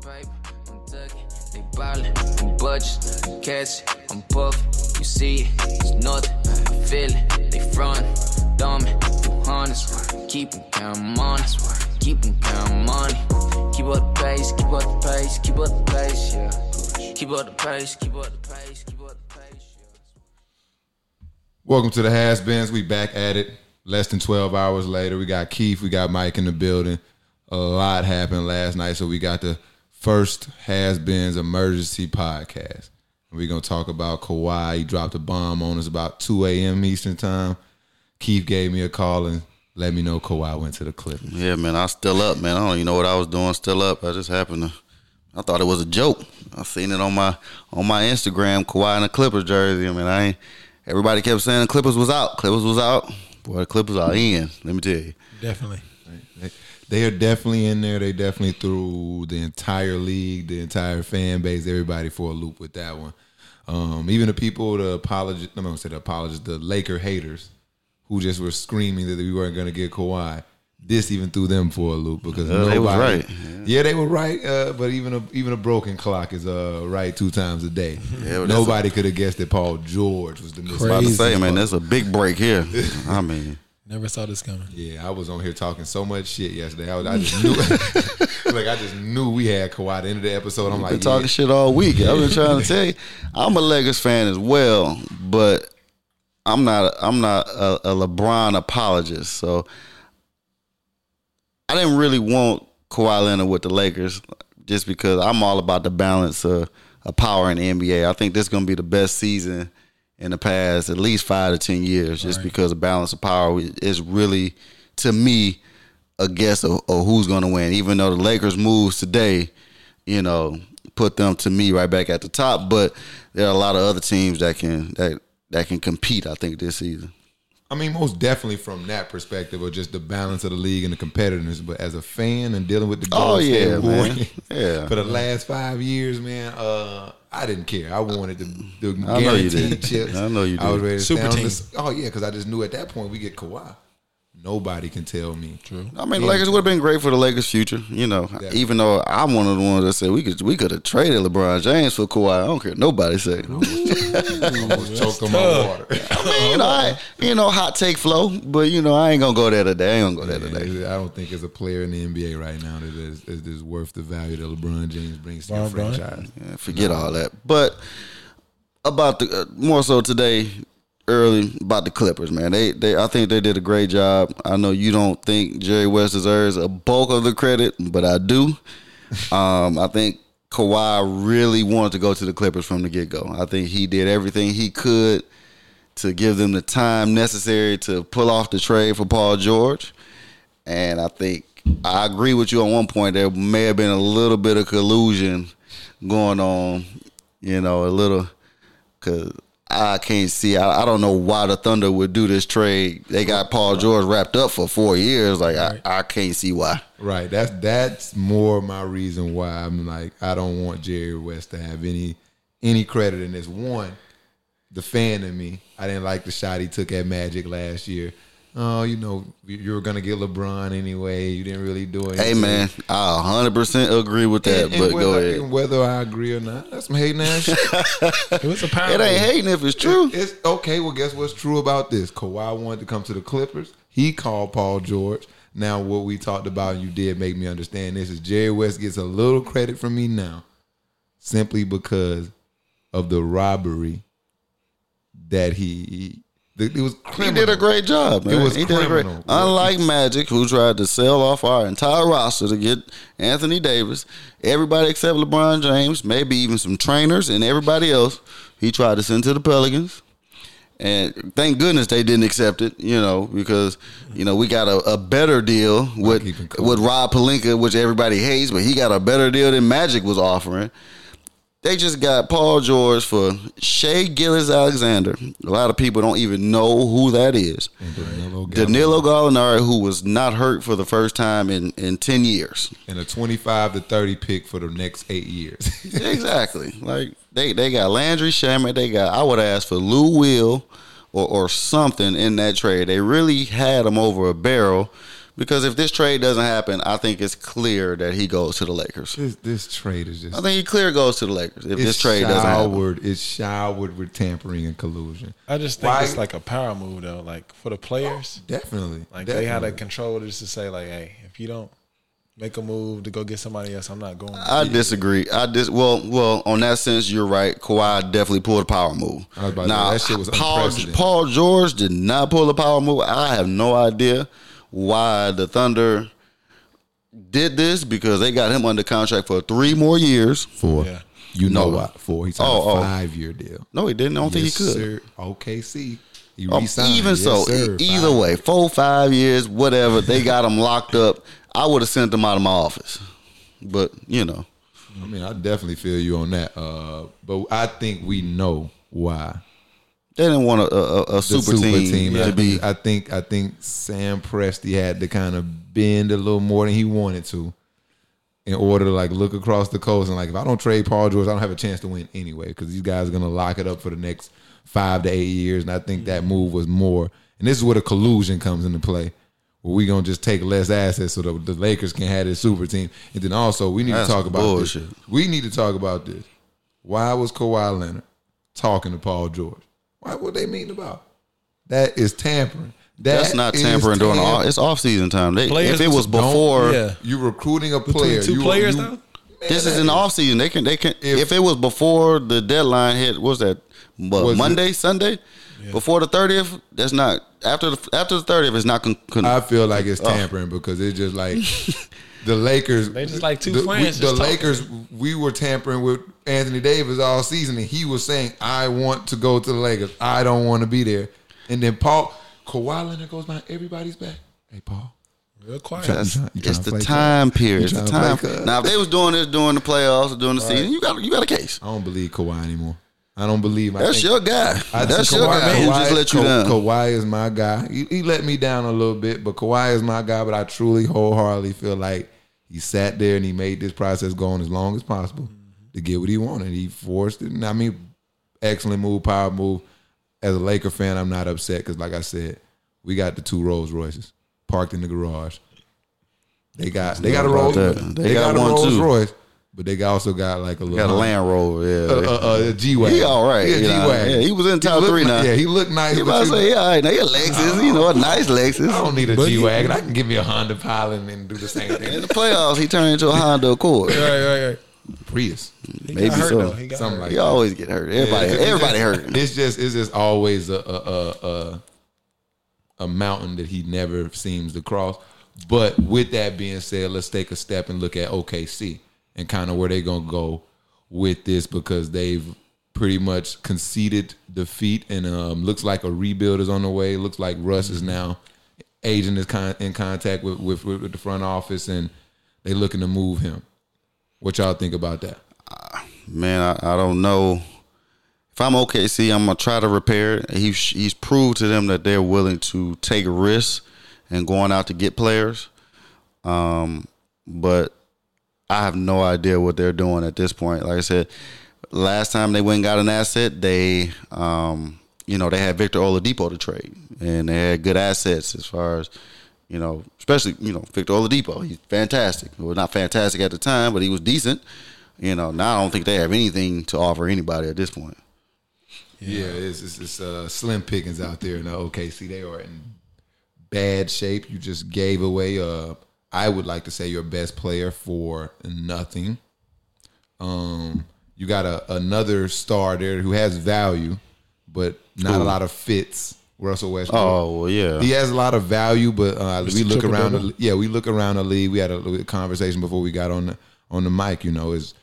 paper, I'm ducking. They ballin', I'm budgets, catch it, I'm puffin'. You see it, it's nothing. I feel it, they front, dumbin', two hundreds. Keep 'em countin' money, keep 'em countin' money. Keep up the pace, keep up the pace, keep up the pace, yeah. Keep up the pace, keep up the pace, keep up the pace, yeah. Welcome to the Has Beens. We back at it. Less than 12 hours later. We got Keith, we got Mike in the building. A lot happened last night, so we got the first Has Beens emergency podcast. We're gonna talk about Kawhi. He dropped a bomb on us about 2 a.m. Eastern time. Keith gave me a call and let me know Kawhi went to the Clippers. Yeah, man, I was still up, man. I don't even know what I was doing. Still up. I just happened to. I thought it was a joke. I seen it on my on my Instagram. Kawhi in a Clippers jersey. I mean, I ain't. Everybody kept saying the Clippers was out. Clippers was out. Boy, the Clippers are in. Let me tell you. Definitely. They, are definitely in there. They definitely threw the entire league, the entire fan base, everybody for a loop with that one. Um, even the people, the apologists, I'm gonna say the apologists, the Laker haters, who just were screaming that we weren't gonna get Kawhi. This even threw them for a loop because Yeah, nobody. they was right. Yeah. they were right. Uh, but even a even a broken clock is uh, right two times a day. Yeah, nobody could have guessed that Paul George was the missing. About to say, man, that's a big break here. I mean, Never saw this coming. Yeah, I was on here talking so much shit yesterday. I, was, I just knew, like, I just knew we had Kawhi at the end of the episode. I'm been like, talking yeah. shit all week. I've been trying to tell you, I'm a Lakers fan as well, but I'm not. I'm not a, a LeBron apologist. So I didn't really want Kawhi Leonard with the Lakers just because I'm all about the balance of, of power in the NBA. I think this is going to be the best season in the past at least five to ten years, just because the balance of power is really, to me, a guess of, of who's going to win. Even though the Lakers moves today, you know, put them to me right back at the top, but there are a lot of other teams that can that that can compete. I think this season. I mean, most definitely from that perspective or just the balance of the league and the competitiveness. But as a fan and dealing with the Oh, State yeah, man. Yeah. for the last five years, man, uh, I didn't care. I wanted the, the I know you guaranteed did. chips. I know you I was did. ready to Super stay oh, team. this- Oh yeah, because I just knew at that point we get Kawhi. Nobody can tell me. True. I mean, the Lakers would have been great for the Lakers' future. You know, even though I'm one of the ones that said we could we could have traded LeBron James for Kawhi. I don't care. Nobody say. Almost choked on my water. I mean, you know, I, you know, hot take flow, but you know, I ain't gonna go there today. I ain't gonna go there today. I don't think there's a player in the NBA right now that is, is, is worth the value that LeBron James brings to your franchise. Yeah, forget all that. But about the uh, more so today, early about the Clippers, man. They they I think they did a great job. I know you don't think Jerry West deserves a bulk of the credit, but I do. Um, I think Kawhi really wanted to go to the Clippers from the get go. I think he did everything he could to give them the time necessary to pull off the trade for Paul George. And I think I agree with you on one point. There may have been a little bit of collusion going on, you know, a little because I can't see. I, I don't know why the Thunder would do this trade. They got Paul George wrapped up for four years. Like I, I can't see why. Right. That's that's more my reason why I'm like I don't want Jerry West to have any any credit in this. One, the fan in me. I didn't like the shot he took at Magic last year. Oh, you know, you were gonna get LeBron anyway. You didn't really do anything. Hey man, I 100 percent agree with that. And, and but whether, go ahead. whether I agree or not, that's some hating ass shit. It was a power. It ain't hating if it's true. It's okay. Well, guess what's true about this? Kawhi wanted to come to the Clippers. He called Paul George. Now, what we talked about, and you did make me understand this, is Jerry West gets a little credit from me now, simply because of the robbery that he. He it was He did a great job, man. It was he did a great. criminal. Unlike Magic, who tried to sell off our entire roster to get Anthony Davis, everybody except LeBron James, maybe even some trainers and everybody else, he tried to send to the Pelicans. And thank goodness they didn't accept it, you know, because you know we got a, a better deal with with Rob Pelinka, which everybody hates, but he got a better deal than Magic was offering. They just got Paul George for Shai Gilgeous-Alexander. A lot of people don't even know who that is. Danilo Gallinari. Danilo Gallinari, who was not hurt for the first time in, in 10 years. and a twenty-five to thirty pick for the next eight years. exactly. Like they, they got Landry Shamet. They got I would ask for Lou Will or, or something in that trade. They really had him over a barrel Because if this trade doesn't happen, I think it's clear that he goes to the Lakers. This this trade is just I think he clear goes to the Lakers if this trade doesn't happen. showered. It's showered with tampering and collusion. I just think Why- it's like a power move though, like for the players. Definitely, Like they had definitely. a control just to say like, hey, if you don't make a move to go get somebody else, I'm not going. I disagree. I dis well, well, on that sense, you're right. Kawhi definitely pulled a power move. I was about to now, say, that shit was Paul. Paul George did not pull a power move. I have no idea why the Thunder did this because they got him under contract for three more years. four. Yeah. You know No. what? Four. He signed Oh, a oh. five year deal. No, he didn't. I don't Yes, think he could. Sir. OKC. He Um, even Yes, so, sir. either Five. way, four, five years, whatever, they got him locked up. I would have sent him out of my office. But, you know. I mean, I definitely feel you on that. Uh, but I think we know why. They didn't want a, a, a- a The super, team, I to be. think, I think I think Sam Presti had to kind of bend a little more than he wanted to in order to like look across the coast and like if I don't trade Paul George, I don't have a chance to win anyway because these guys are gonna lock it up for the next five to eight years. And I think that mm-hmm. move was more. And this is where the collusion comes into play. Where we gonna just take less assets so that the Lakers can have this super team, and then also we need That's to talk about bullshit. this. We need to talk about this. Why was Kawhi Leonard talking to Paul George? Why? would they meeting about? That is tampering. That That's not tampering during the off, it's off season time. They, if it was before, yeah. You recruiting a Between player. two you, players you, now? this is in the off season. They can they can If- if, it was before the deadline hit. what Was that what, Was it- Monday, Sunday, before the thirtieth? That's not after the after the thirtieth. It's not. Con, con, I feel like it's Oh. tampering because it's just like the Lakers. They just like two the, friends we- the just talking. Lakers, we were tampering with Anthony Davis all season, and he was saying, "I want to go to the Lakers. I don't want to be there." And then Paul Kawhi Leonard goes behind everybody's back. Hey, Paul. Real quiet. that's, trying- it's the time cuz? period. It's the time. play? Now, if they was doing this during the playoffs or during the season, you got you got a case. I don't believe Kawhi anymore. I don't believe. I That's think- your guy. I That's think your Kawhi- guy who Kawhi- just let you Ka- down. Kawhi is my guy. He, he let me down a little bit, but Kawhi is my guy. But I truly, wholeheartedly feel like he sat there and he made this process go on as long as possible mm-hmm. to get what he wanted. He forced it. And I mean, excellent move, power move. As a Laker fan, I'm not upset because, like I said, we got the two Rolls Royces parked in the garage. They got they got a Rolls. They, They got, got a Rolls too. Royce, but they also got like a little Got a Land Rover. Yeah, a, a, a G wagon. He all right, Yeah, you know. G wagon. Yeah, he was in top three now. Yeah, he looked nice. You but about to say, yeah, all right, now your Lexus, you know, a nice Lexus. I don't need a But wagon. I can give me a Honda Pilot and do the same thing. In the playoffs, he turned into a Honda Accord. Right, right, right. Prius, He Maybe hurt so. though. He something hurt. like He that. always get hurt. Everybody, Yeah, it's everybody just- hurt. It's just it's just always a a, a a a mountain that he never seems to cross. But with that being said, let's take a step and look at OKC and kind of where they're gonna go with this because they've pretty much conceded defeat and um, looks like a rebuild is on the way. Looks like Russ is now agent is con- in contact with, with with the front office and they looking to move him. What y'all think about that? Man, I, I don't know. If I'm OKC, I'm gonna try to repair it. He's he's proved to them that they're willing to take risks and going out to get players. Um, but I have no idea what they're doing at this point. Like I said, last time they went and got an asset, they um, you know, they had Victor Oladipo to trade, and they had good assets as far as you know, especially you know Victor Oladipo. He's fantastic. Well, not fantastic at the time, but he was decent. You know, now I don't think they have anything to offer anybody at this point. Yeah, it's it's, it's uh, slim pickings out there in the OKC. They are in bad shape. You just gave away. Uh, I would like to say your best player for nothing. Um, you got a, another star there who has value, but not a lot of fits. Russell Westbrook. Oh well, yeah. He has a lot of value, but uh, we look around. The, yeah, we look around the league. We had a little conversation before we got on the on the mic. You know, is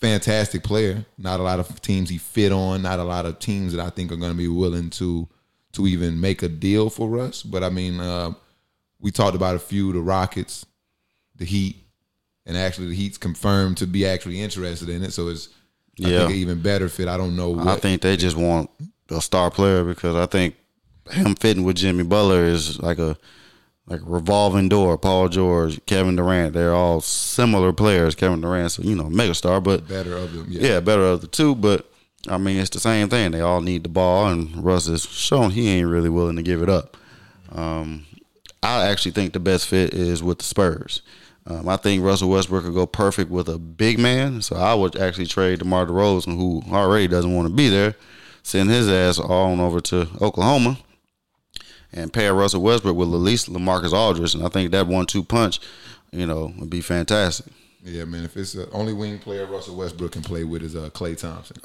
fantastic player. Not a lot of teams he fit on. Not a lot of teams that I think are going to be willing to to even make a deal for us. But I mean, uh, we talked about a few: the Rockets, the Heat, and actually the Heat's confirmed to be actually interested in it. So it's I Yeah. think an even better fit. I don't know. What, I think they just want a star player because I think him fitting with Jimmy Butler is like a like a revolving door. Paul George, Kevin Durant, they're all similar players. Kevin Durant's you know mega star, but better of them. yeah, better of the two. But I mean, it's the same thing. They all need the ball, and Russ is shown he ain't really willing to give it up. Um, I actually think the best fit is with the Spurs. Um, I think Russell Westbrook could go perfect with a big man. So I would actually trade DeMar DeRozan, who already doesn't want to be there, send his ass on over to Oklahoma and pair Russell Westbrook with at least LaMarcus Aldridge. And I think that one-two punch, you know, would be fantastic. Yeah, man. If it's the only wing player Russell Westbrook can play with is uh, Klay Thompson.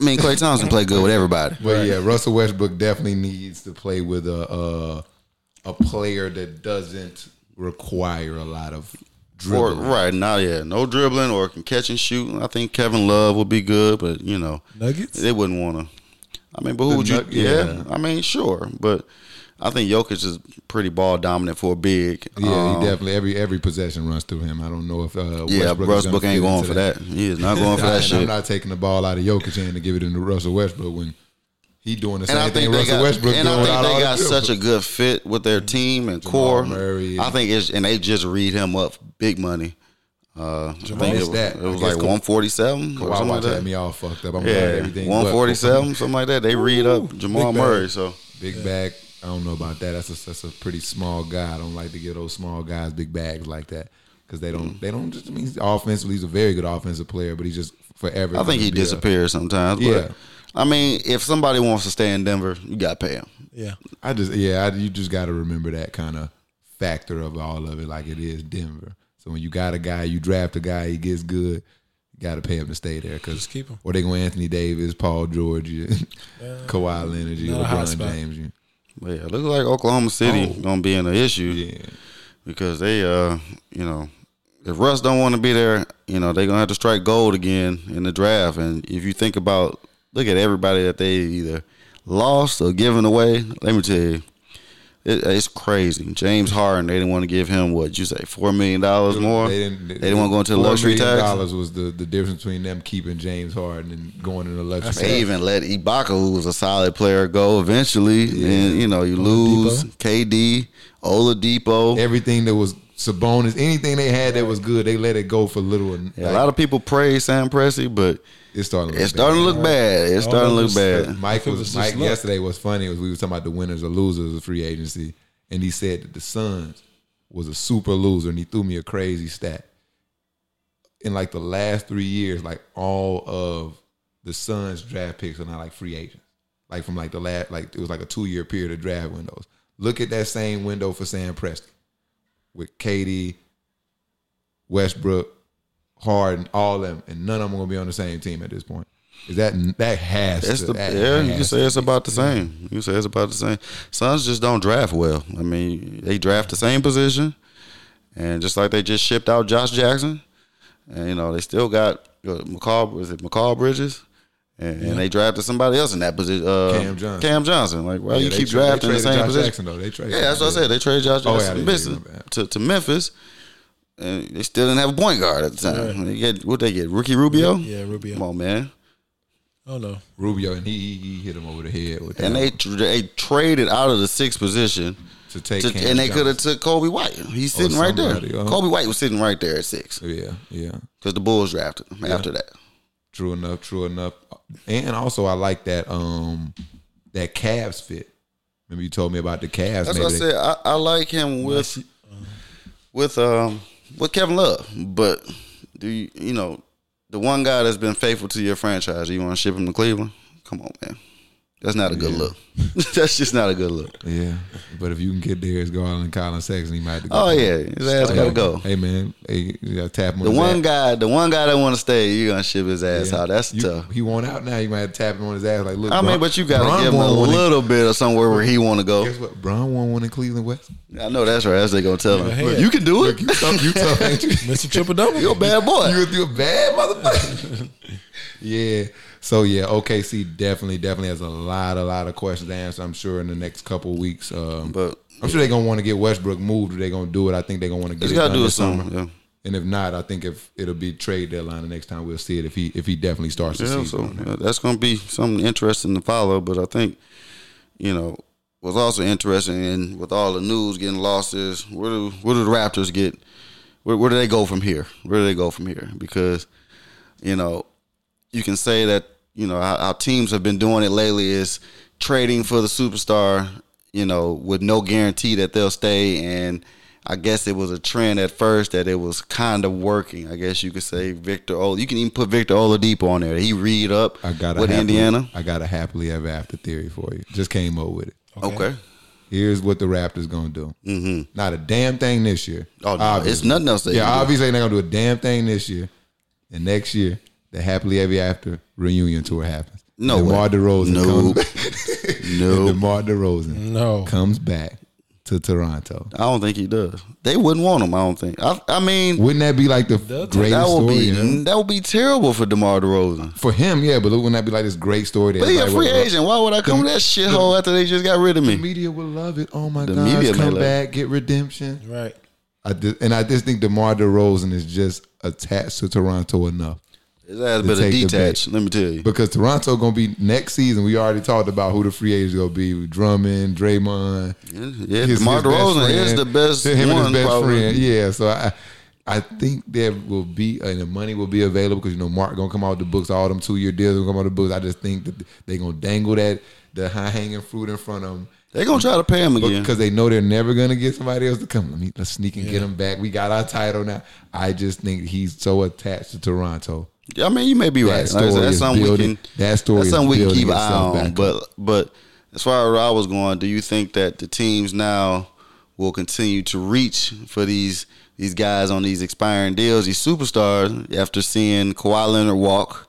I mean, Klay Thompson play good with everybody. But yeah, Russell Westbrook definitely needs to play with a a, a player that doesn't require a lot of Or, dribbling. right now, yeah, no dribbling or can catch and shoot. I think Kevin Love would be good, but you know, Nuggets. they wouldn't want to. I mean, but who The would you? Nug- yeah. yeah. I mean, sure, but I think Jokic is pretty ball dominant for a big. Yeah, Um, he definitely every every possession runs through him. I don't know if uh, yeah, Westbrook, is Westbrook ain't going for that. He is not going for that shit. I'm not taking the ball out of Jokic's hand to give it into Russell Westbrook when he doing the and I same thing Russell got, Westbrook and doing I think they the got such a good fit with their team and core. Murray. I think it's and they just read him up big money. Uh, I think it was, that. it was like one forty seven Kawhi something like that. me all fucked up. I'm Yeah, everything. one but- forty seven, something like that. They read up Jamal. Murray. So Big bag. I don't know about that. That's a that's a pretty small guy. I don't like to give those small guys big bags like that because they don't they don't just I mean offensively he's a very good offensive player, but he's just forever. I think he be a- disappears sometimes. But Yeah. I mean, if somebody wants to stay in Denver, you got to pay him. Yeah. I just yeah, I, you just got to remember that kind of factor of all of it. Like it is Denver. So when you got a guy, you draft a guy, he gets good. You got to pay him to stay there because Just keep him. Or they go Anthony Davis, Paul George, you- Kawhi Leonard, you, not a hot LeBron. James. You, But yeah, it looks like Oklahoma City Oh. gonna be in an issue yeah, because they, uh, you know, if Russ don't want to be there, you know, they're gonna have to strike gold again in the draft. And if you think about, look at everybody that they either lost or given away. Let me tell you, it, it's crazy. James Harden, they didn't want to give him what you say, four million dollars more. They didn't. They didn't want to go into the luxury tax. Dollars was the, the difference between them keeping James Harden and going into the luxury. They even let Ibaka, who was a solid player, go eventually, and you know you lose KD, Oladipo. Everything that was Sabonis, anything they had that was good, they let it go for little. And Yeah, a lot of people praise Sam Presti, but it's starting. To it's look starting to bad. look bad. It's starting to look bad. Mike was, was Mike yesterday was funny. Was we were talking about the winners or losers of free agency, and he said that the Suns was a super loser, and he threw me a crazy stat. In like the last three years, like all of the Suns draft picks are not like free agents. Like from like the last, like it was like a two year period of draft windows. Look at that same window for Sam Presti with KD, Westbrook, Harden, all of them, and none of them are gonna be on the same team at this point. Is that that has It's to, the, that yeah, you can say it's about the same. You can say it's about the same. Suns just don't draft well. I mean, they draft the same position, and just like they just shipped out Josh Jackson, and you know they still got uh, Mikal. Was it Mikal Bridges? And, and they drafted somebody else in that position. Uh, Cam Johnson. Cam Johnson. Like, why Yeah, you keep tra- drafting the same Josh position? Jackson, though. They traded Yeah, that's what I said. They traded Josh Oh, yeah, Jackson they Memphis- did, my bad. to, to Memphis, and they still didn't have a point guard at the time. They get what they get, Ricky Rubio. Yeah, Rubio. Come on, man. Oh no. Rubio, and he, he he hit him over the head with And that they tr- they traded out of the sixth position, to take. to, Cam and they could have took Coby White. He's sitting right there. somebody, uh. Coby White was sitting right there at six Yeah, yeah. because the Bulls drafted him after that. True enough. True enough. And also, I like that um that Cavs fit. Remember you told me about the Cavs. That's maybe what I said. I, I like him with with um with Kevin Love, but do you you know the one guy that's been faithful to your franchise? You want to ship him to Cleveland? Come on, man. That's not a good look. that's just not a good look. Yeah, but if you can get Darius Garland and Collin Sexton, he might have to go. Oh yeah, his ass Hey, gotta go. Hey man, hey, you gotta tap him on The his one ass. guy, the one guy that want to stay, you're gonna ship his ass Yeah. out. That's You- tough. He want out now. You might have to tap him on his ass. Like, look. I mean, but you gotta Bron give him a won one in- little bit of somewhere where he want to go. Guess what? Bron won one in Cleveland West. I know that's right. That's what they gonna tell him. hey, Look, you can do Look, it. you tough, you tough, ain't you? Mr. Triple Double. You're a bad boy. You you a bad motherfucker. yeah. So yeah, OKC definitely, definitely has a lot, a lot of questions to answer. I'm sure in the next couple of weeks. Um, But I'm sure they're gonna want to get Westbrook moved. They're gonna do it, I think they're gonna want to get He's it gotta done do it summer. Yeah. And if not, I think if it'll be trade deadline the next time we'll see it. If he if he definitely starts the Yeah, season. so uh, that's going to be something interesting to follow. But I think, you know, what's also interesting and with all the news getting lost is where do where do the Raptors get? Where, where do they go from here? Where do they go from here? Because, you know, you can say that you know how, how teams have been doing it lately is trading for the superstar. you know, with no guarantee that they'll stay. And I guess it was a trend at first that it was kind of working. I guess you could say Victor. Oh, you can even put Victor Oladipo on there. He read up I got a with happily, Indiana. I got a happily ever after theory for you. Just came up with it. Okay. Here's what the Raptors gonna do. Mm-hmm. Not a damn thing this year. Oh, no, Obviously. it's nothing else. They Yeah, can do. obviously they're gonna do a damn thing this year. And next year, the happily ever after reunion tour happens. No and way. DeMar DeRozan No. comes. No. and DeMar DeRozan No. comes back to Toronto. I don't think he does. They wouldn't want him. I don't think. I, I mean, Wouldn't that be like the They'll greatest that would story? be yeah? that would be terrible for Demar Derozan. For him, yeah, but wouldn't that be like this great story? That But he a free agent. Why would I come to that shithole after they just got rid of The me? media would love it. Oh my The God, media may come back, get redemption. Right. I just, and I just think DeMar DeRozan is just attached to Toronto enough His ass better detach. Let me tell you. because Toronto gonna be next season. We already talked about who the free agents gonna be: Drummond, Draymond. Yeah, his- Demar his Derozan is the best Him and one. his best probably. friend. Yeah, so I. I think there will be and the money will be available because you know Mark gonna come out with the books. All them two year deals gonna come out the books. I just think that they gonna dangle that the high hanging fruit in front of them They gonna try to pay him again. because they know they're never gonna get somebody else to come. Let me let's sneak and get him back. We got our title now. I just think he's so attached to Toronto. I mean, you may be right. That Like said, that's is something we can. that story That's is something we can keep an eye on. But but as far as I was going, do you think that the teams now will continue to reach for these these guys on these expiring deals, these superstars? After seeing Kawhi Leonard walk,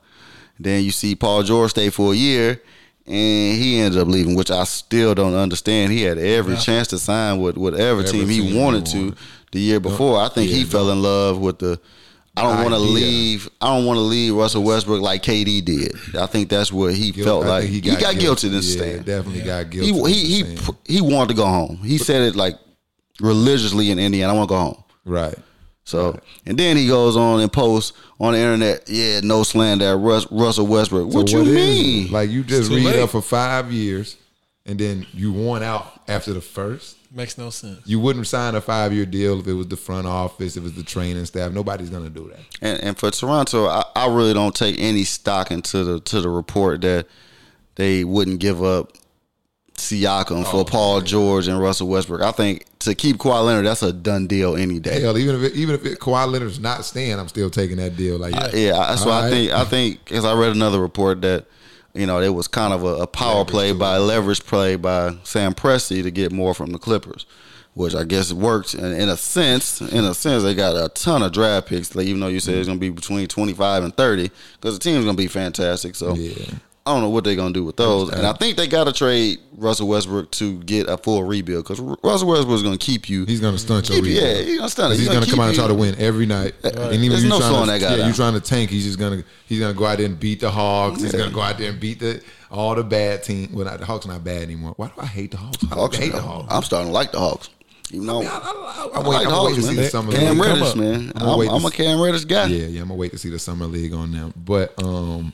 then you see Paul George stay for a year. And he ended up leaving, which I still don't understand. He had every chance to sign with whatever Whatever team he team he wanted to the year before. I think he fell in love with the. I don't want to leave. I don't want to leave Russell Westbrook like KD did. I think that's what he Guilt- felt I like. think He got, guilty in the yeah, stand. Definitely got guilty. He he he he wanted to go home. He said it like religiously in Indiana. I want to go home. right. So and then he goes on and posts on the internet. Yeah, no slander at Russ, Russell Westbrook. So what you is mean? it? Like you just read late. up for five years, and then you won out after the first. Makes no sense. You wouldn't sign a five year deal if it was the front office, if it was the training staff. Nobody's gonna do that. And, and for Toronto, I, I really don't take any stock into the to the report that they wouldn't give up Siakam Oh, for Paul George and Russell Westbrook. I think to keep Kawhi Leonard, that's a done deal any day. Hell, even if it, even if it, Kawhi Leonard's not staying, I'm still taking that deal. Like Yeah, that's why All I right. think I think because I read another report that you know it was kind of a, a power Leverage play to by leverage play by Sam Presti to get more from the Clippers, which I guess worked in, in a sense. In a sense, they got a ton of draft picks. Like even though you said it's gonna be between twenty five and thirty, because the team's gonna be fantastic. So Yeah. I don't know what they're gonna do with those, and I think they got to trade Russell Westbrook to get a full rebuild because Russell Westbrook's gonna keep you. He's gonna stunt your keep rebuild. yeah, he's gonna stunt. He's, He's gonna, gonna come out and try to win every night. And even There's you no trying to, that guy yeah, down. you trying to tank. He's just gonna he's gonna go out there and beat the Hawks. He's gonna go out there and beat the all the bad team. Well, not, the Hawks are not bad anymore. Why do I hate the Hawks? I Hawks, hate the Hawks. I'm starting to like the Hawks. You know, I, I, I am like waiting the I'm waiting to see the summer Cam league. Reddish, man. I'm I'm, wait I'm a Cam Reddish guy. Yeah, yeah, I'm gonna wait to see the summer league on them. But um,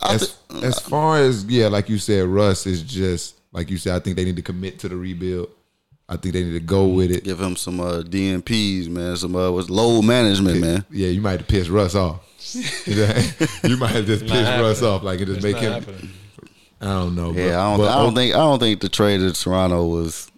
I thi- as far as yeah, like you said, Russ is just like you said. I think they need to commit to the rebuild. I think they need to go with it. give him some uh, DNPs, man. Some uh, was load management, man. Yeah, you might have pissed Russ off. you might have just Not pissed Russ off, like it just It's make him. happening. I don't know. Yeah, but, I don't. but I don't think. I don't think the trade to Toronto was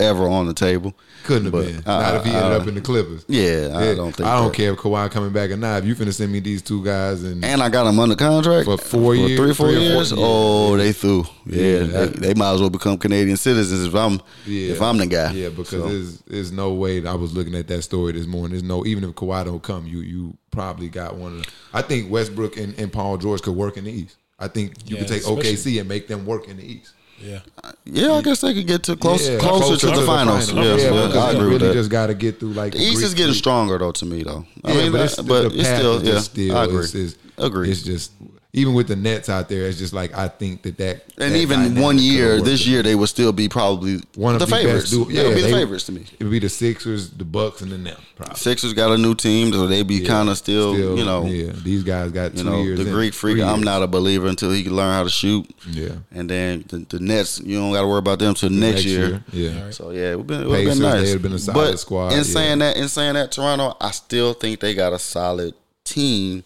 ever on the table. couldn't have but, been. uh, Not if he ended uh, up in the Clippers. Yeah, I don't think. I don't that. care if Kawhi coming back or not. If you finna send me these two guys and, And I got them under contract For four years, three, four three or four- years. yeah. Oh, they threw. Yeah, Yeah, they, that- they might as well become Canadian citizens if I'm yeah, if I'm the guy. Yeah, because So, there's there's no way. I was looking at that story this morning. There's no even if Kawhi don't come, you you probably got one of. The, I think Westbrook and, and Paul George could work in the East. I think you Yeah, could take especially- OKC and make them work in the East. Yeah. yeah, I guess they could get to close, Yeah, closer, to the finals. Yeah, Yes, yeah, because I you agree with really that. just got to get through like The East is getting freak. stronger though to me though. I Yeah, mean, but it's, but the it's path still yeah. still. I agree. It's, it's, Agree. It's just even with the Nets out there, it's just like I think that that and that even one year, this year they would still be probably one of the, the, favorites. best. Du- yeah, it would be the favorites to me. It would be the Sixers, the Bucks, and then them. Probably. Sixers got a new team, so they be Yeah, kind of still, you know, yeah. These guys got two you know, years. the Greek freak. I'm not a believer until he can learn how to shoot. Yeah. And then the, the Nets, you don't got to worry about them till next, year. Yeah. So yeah, it would have been, it Pacers, been nice. they would've been a solid but squad, In yeah. saying that, in saying that, Toronto, I still think they got a solid team.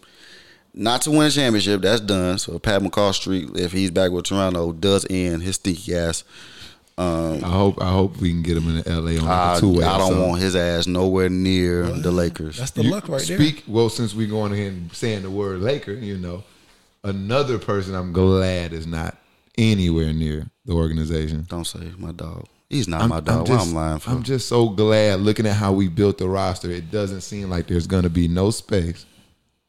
Not to win a championship, that's done. So Pat McCall Street, if he's back with Toronto, does end his stinky ass. Um, I hope I hope we can get him in the LA on I, like a two way. I don't want his ass nowhere near the Lakers. That's the luck right there. Speak well since we going ahead and saying the word Laker, you know, another person I'm glad is not anywhere near the organization. Don't say my dog. He's not my dog. Why I'm lying for? I'm just so glad looking at how we built the roster. It doesn't seem like there's going to be no space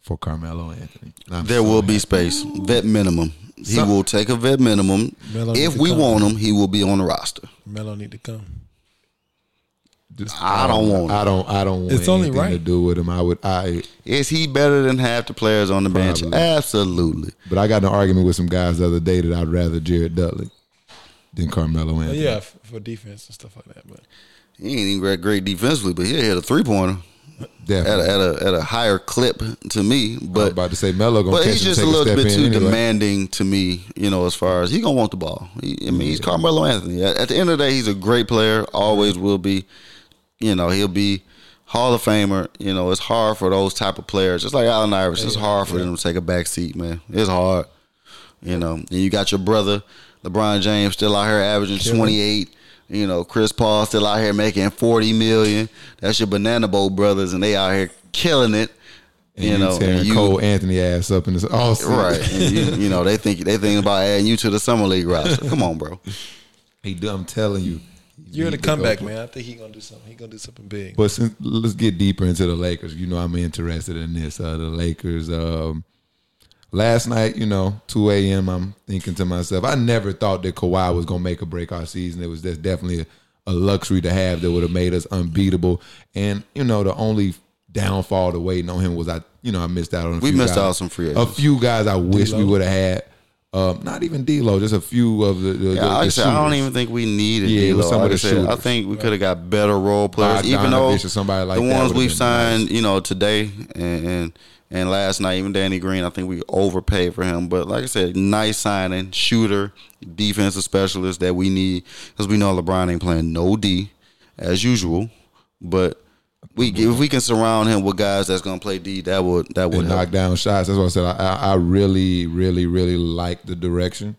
for Carmelo Anthony. I'm there so will be space. Vet minimum. He Some- will take a vet minimum. Melo if to we come. want him, he will be on the roster. Melo need to come. Just- I don't want him. I don't. I don't want It's only anything to right. do with him. I would. I. Is he better than half the players on the bench? Probably. Absolutely. But I got in an argument with some guys the other day that I'd rather Jared Dudley than Carmelo But Anthony. yeah, f- for defense and stuff like that. But He ain't even great, great defensively, but he hit a three pointer at a, at a at a higher clip to me. I was But about to say Melo but he's just a little bit too anyway. demanding to me. You know, as far as he gonna want the ball. He, I mean, he's Carmelo Anthony. At, at the end of the day, he's a great player. Always will be. You know, he'll be Hall of Famer. You know, it's hard for those type of players, just like Allen Iverson. It's hard for them to take a back seat, man. It's hard. You know, and you got your brother LeBron James still out here averaging twenty eight. You know, Chris Paul still out here making forty million. That's your Banana Boat brothers, and they out here killing it. And you you, know, tearing and you- Cole Anthony ass up in this. Right? And you, you know, they think they think about adding you to the summer league roster. Come on, bro. He, I'm telling you, you're in the need to go comeback, man. I think he gonna do something. He gonna do something big. But since, let's get deeper into the Lakers. You know, I'm interested in this. Uh, the Lakers. Um, last night, you know, 2 a.m. I'm thinking to myself, I never thought that Kawhi was gonna make or break our season. It was just definitely a, a luxury to have that would have made us unbeatable. And you know, the only downfall to waiting on him was I, you know, I missed out on. A We few missed guys. out on some free agents. A few guys I wish we D-Lo? would have had. Um, not even D'Lo, just a few of the. the, Yeah, the, I the said, I don't even think we needed Yeah, it D'Lo. some Like I said, I think we could have got better role players, even though Bogdanovich or somebody like the ones would've we've been signed, you know, today and, and and last night, even Danny Green, I think we overpaid for him. But like I said, nice signing, shooter, defensive specialist that we need because we know LeBron ain't playing no D as usual. But we if we can surround him with guys that's gonna play D, that would that would knock down shots. That's what I said. I, I, I really, really, really like the direction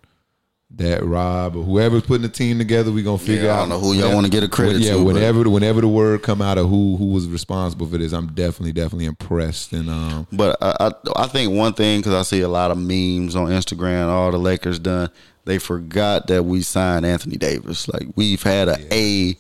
that Rob or whoever's putting the team together, we gonna figure Yeah, I out. don't know who y'all wanna get a credit yeah, to, but- whenever whenever the word come out of who who was responsible for this, I'm definitely definitely impressed. And um, But I, I, I think one thing because I see a lot of memes on Instagram, all the Lakers done. They forgot that we signed Anthony Davis. Like we've had a A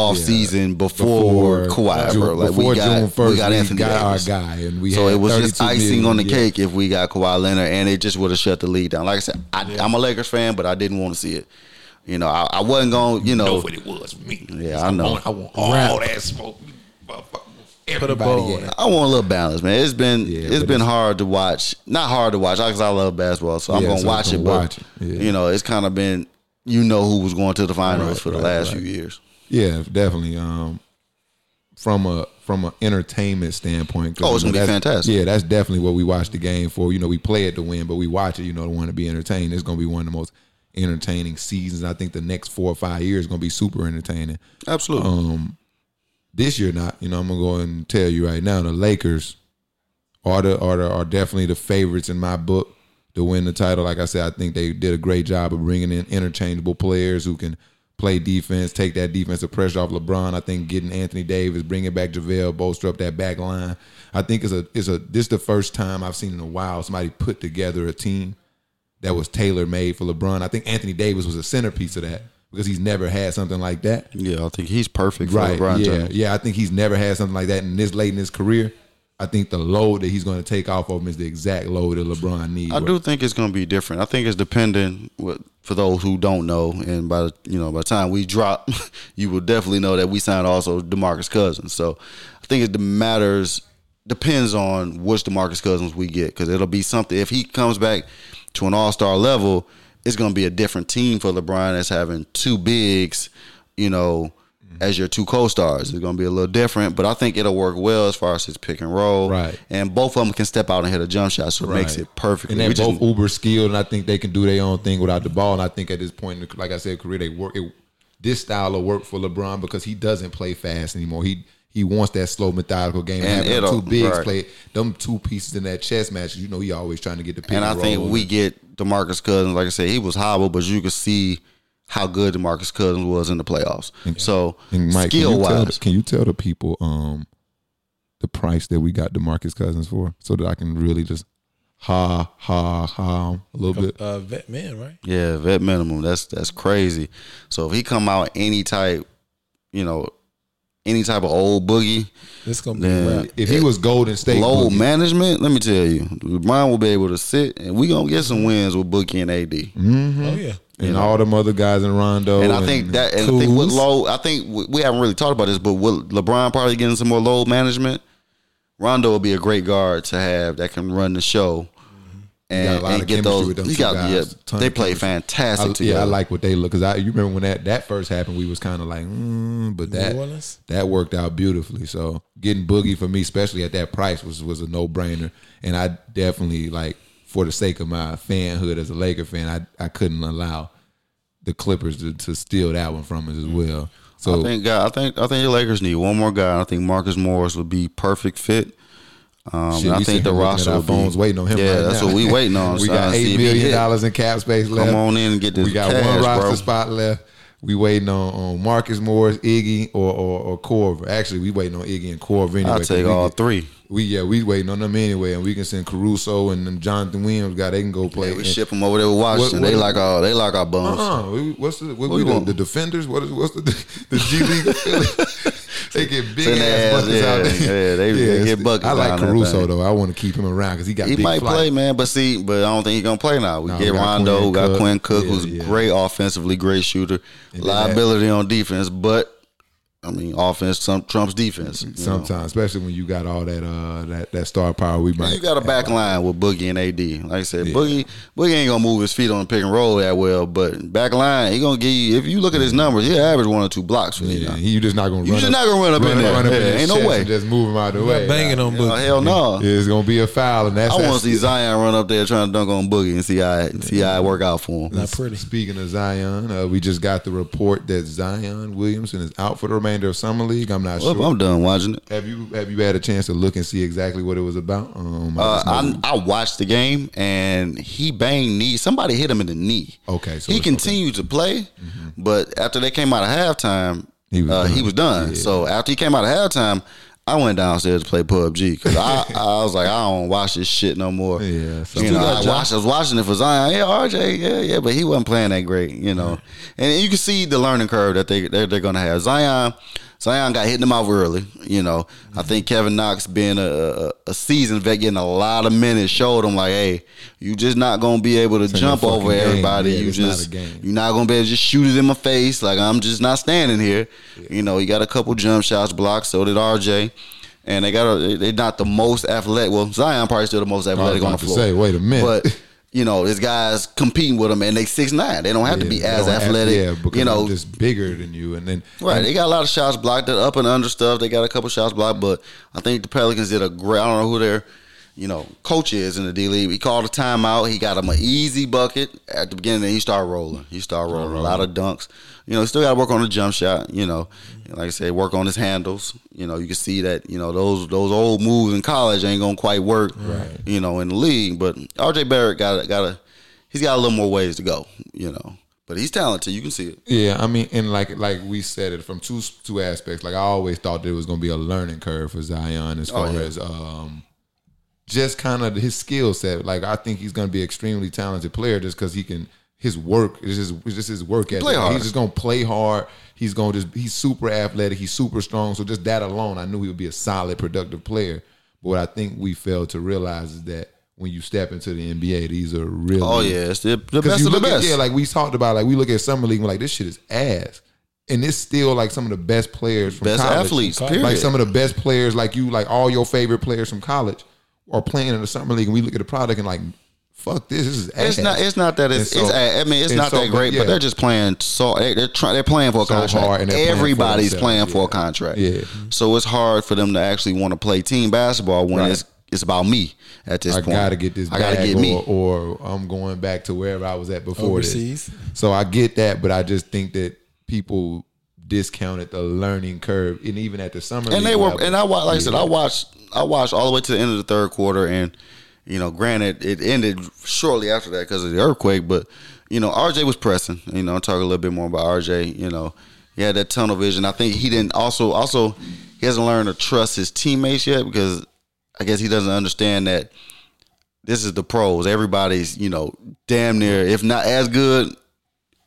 off season before, Kawhi, June, bro. Like before we got June first, we got Anthony got Davis. our guy, and we so had it was just 32 icing on the million. cake if we got Kawhi Leonard, and it just would have shut the lead down. Like I said, I, I'm a Lakers fan, but I didn't want to see it. You know, I, I wasn't going. To, you know, know what it was me. Yeah, I know. want, I want all that smoke. Motherfucker. Put a bow on it. I want a little balance, man. It's been Yeah, it's but been it's- hard to watch. Not hard to watch because I love basketball, so I'm Yeah, gonna so watch you it. can But watch it, yeah. you know, it's kind of been you know who was going to the finals Right, for the right, last right. few years. Yeah, definitely. Um, from a from an entertainment standpoint. Oh, it's you know, gonna be fantastic. Yeah, that's definitely what we watch the game for. You know, we play it to win, but we watch it, you know, to want to be entertained. It's gonna be one of the most entertaining seasons. I think the next four or five years is gonna be super entertaining. Absolutely. Um, this year, not. You know, I'm gonna go and tell you right now, the Lakers are the are the, are definitely the favorites in my book to win the title. Like I said, I think they did a great job of bringing in interchangeable players who can play defense, take that defensive pressure off LeBron. I think getting Anthony Davis, bringing back JaVale, bolster up that back line. I think it's a it's a this is the first time I've seen in a while somebody put together a team that was tailor made for LeBron. I think Anthony Davis was a centerpiece of that because he's never had something like that. yeah, I think he's perfect for Right. LeBron yeah. James. Yeah. I think he's never had something like that in this late in his career. I think the load that he's going to take off of him is the exact load that LeBron needs. I do think it's going to be different. I think it's dependent what, for those who don't know, and by the you know by the time we drop, you will definitely know that we signed also Demarcus Cousins. So I think it matters depends on which Demarcus Cousins we get because it'll be something. If he comes back to an All Star level, it's going to be a different team for LeBron as having two bigs, you know. As your two co-stars, it's gonna be a little different, but I think it'll work well as far as his pick and roll. Right. and both of them can step out and hit a jump shot, so it makes it perfect. And they're both uber skilled, and I think they can do their own thing without the ball. And I think at this point, like I said, career they work. It, this style of work for LeBron because he doesn't play fast anymore. He he wants that slow, methodical game. And having them it'll- two bigs right. play them two pieces in that chess match. You know, he always trying to get the pick And and I think we get Demarcus Cousins. Like I said, he was hobbled, but you could see how good DeMarcus Cousins was in the playoffs. So And Mike, can skill you, tell, wise, can you tell the people um the price that we got Demarcus Cousins for, so that I can really just ha ha ha a little bit. Uh, vet man, right? yeah, vet minimum. That's that's crazy. So if he come out any type, you know, any type of old boogie, This gonna be then wrap. If he was Golden State, load Boogie, management, let me tell you, LeBron will be able to sit, and we gonna get some wins with Boogie and AD. Oh yeah. And all them other guys in Rondo, And I think that, and I think with low, I think we- we haven't really talked about this, but with LeBron probably getting some more load management, Rondo will be a great guard to have that can run the show. got a And, lot and of get those, with them two got, guys. yeah, Ton they of play chemistry. fantastic I, together. yeah, I like what they look because I you remember when that that first happened, we was kind of like, mm, but that that worked out beautifully. So getting Boogie for me, especially at that price, was was a no brainer, and I definitely like for the sake of my fanhood as a Laker fan, I I couldn't allow the Clippers to, to steal that one from us as well. So I think, God, I think, I think the Lakers need one more guy. I think Marcus Morris would be perfect fit. Um, Shit, I think the roster will be- phones waiting on him. Yeah, right that's now. what we waiting on. we got eight million dollars in cap space left. Come on in and get this We got cash, one roster bro. spot left. We waiting on, on Marcus Morris, Iggy, or or, or Korver. Actually, we waiting on Iggy and Korver anyway. I'll take all three. We yeah, we waiting on them anyway, and we can send Caruso and them Jonathan Williams guy. They can go play. Yeah, we And- ship them over there with Washington. what- they like our, they like our bums. uh-uh. What's the what, What we the, the defenders? What is what's the the G League? they get big ass ass, buckets yeah, out there. yeah, they- they get buckets I like Caruso though. I want to keep him around because he got He big might flight. play, man, but see, but I don't think he's gonna play now. We No, get we got Rondo, Quinn we got Cook. Quinn Cook, Yeah, who's yeah. great offensively, great shooter, liability on defense, but I mean, offense some trumps defense. you know. Sometimes, especially when you got all that uh that that star power, we might. You got a back line with Boogie and AD. Like I said, Boogie Boogie ain't gonna move his feet on the pick and roll that well, but back line, he gonna give you. If you look at his numbers, he'll average one or two blocks for you. Yeah, you just not gonna. You run just up, not gonna run up in there. up Yeah, his ain't no way. Just move him out of the way. Banging on Boogie. hell no. It's gonna be a foul, and that's. I want to see Zion run up there trying to dunk on Boogie and see how see how it work out for him. Not pretty. Speaking of Zion, uh, we just got the report that Zion Williamson is out for the remainder of summer league. I'm not Well, sure. I'm done watching it. have you have you had a chance to look and see exactly what it was about? Um, I Uh, I, I watched the game and he banged knee. Somebody hit him in the knee. Okay, so he continued to play, but after they came out of halftime, He was, uh, done. he was done. Yeah. So after he came out of halftime, I went downstairs to play PUBG because I, I was like, I don't watch this shit no more. Yeah, so- you know, I, watched, I was watching it for Zion. Yeah, RJ, yeah, yeah, but he wasn't playing that great. You know, and you can see the learning curve that they they're, they're going to have. Zion. Zion got hit in the mouth early. You know, I think Kevin Knox, being a, a, a seasoned vet, getting a lot of minutes, showed him like, hey, you just not gonna be able to ain't jump over everybody. Yeah, you it's not just game. you're not gonna be able to just shoot it in my face. Like I'm just not standing here. You know, he got a couple jump shots blocked. So did RJ. And they got a, they're not the most athletic. Well, Zion probably still the most athletic on the floor. say, wait a minute. But you know, this guy's competing with him, and they six nine. They don't have to be as don't have- athletic. yeah, because you know, I'm just bigger than you, and then Right, they got a lot of shots blocked. That up and under stuff. They got a couple shots blocked, but I think the Pelicans did a great. I don't know who their, you know, coach is in the D League. He called a timeout. He got him an easy bucket at the beginning. Then he started rolling. He started rolling a lot of dunks. You know, he still got to work on the jump shot. You know, like I said, work on his handles. You know, you can see that. You know, those those old moves in college ain't gonna quite work. Right. You know, in the league, but R.J. Barrett got got a. He's got a little more ways to go. You know, but he's talented. You can see it. Yeah, I mean, and like like we said it from two two aspects. Like I always thought there was going to be a learning curve for Zion as far Oh, yeah. as um, just kind of his skill set. Like I think he's going to be an extremely talented player just because he can. His work is just just his work ethic. play hard. He's just going to play hard. He's going to just he's super athletic. He's super strong. So just that alone, I knew he would be a solid, productive player. But what I think we failed to realize is that when you step into the NBA, these are really Oh yeah, it's the, the best of the look at best. yeah, like we talked about, like we look at summer league, we're like this shit is ass, and it's still like some of the best players from best college. athletes. Period. like some of the best players, like you, like all your favorite players from college, are playing in the summer league, and we look at the product and like, fuck this, this is ass. It's not. It's not that. It's. So- it's. I mean, it's not so, that great, but but they're just playing. So they- they're trying. They're playing for a So contract. hard, and they're playing for Everybody's themselves, playing for yeah. a contract. Yeah. So it's hard for them to actually want to play team basketball when Right. it's it's about me at this I point. I gotta get this I gotta bag, get or, me. or I'm going back to wherever I was at before Overseas. this. So I get that, but I just think that people discounted the learning curve, and even at the summer, and they were. level. And I like I said, I watched. I watched all the way to the end of the third quarter, and you know, granted, it ended shortly after that because of the earthquake. But you know, RJ was pressing. You know, talk a little bit more about RJ. You know, he had that tunnel vision. I think he didn't also also he hasn't learned to trust his teammates yet because I guess he doesn't understand that this is the pros. Everybody's you know damn near if not as good.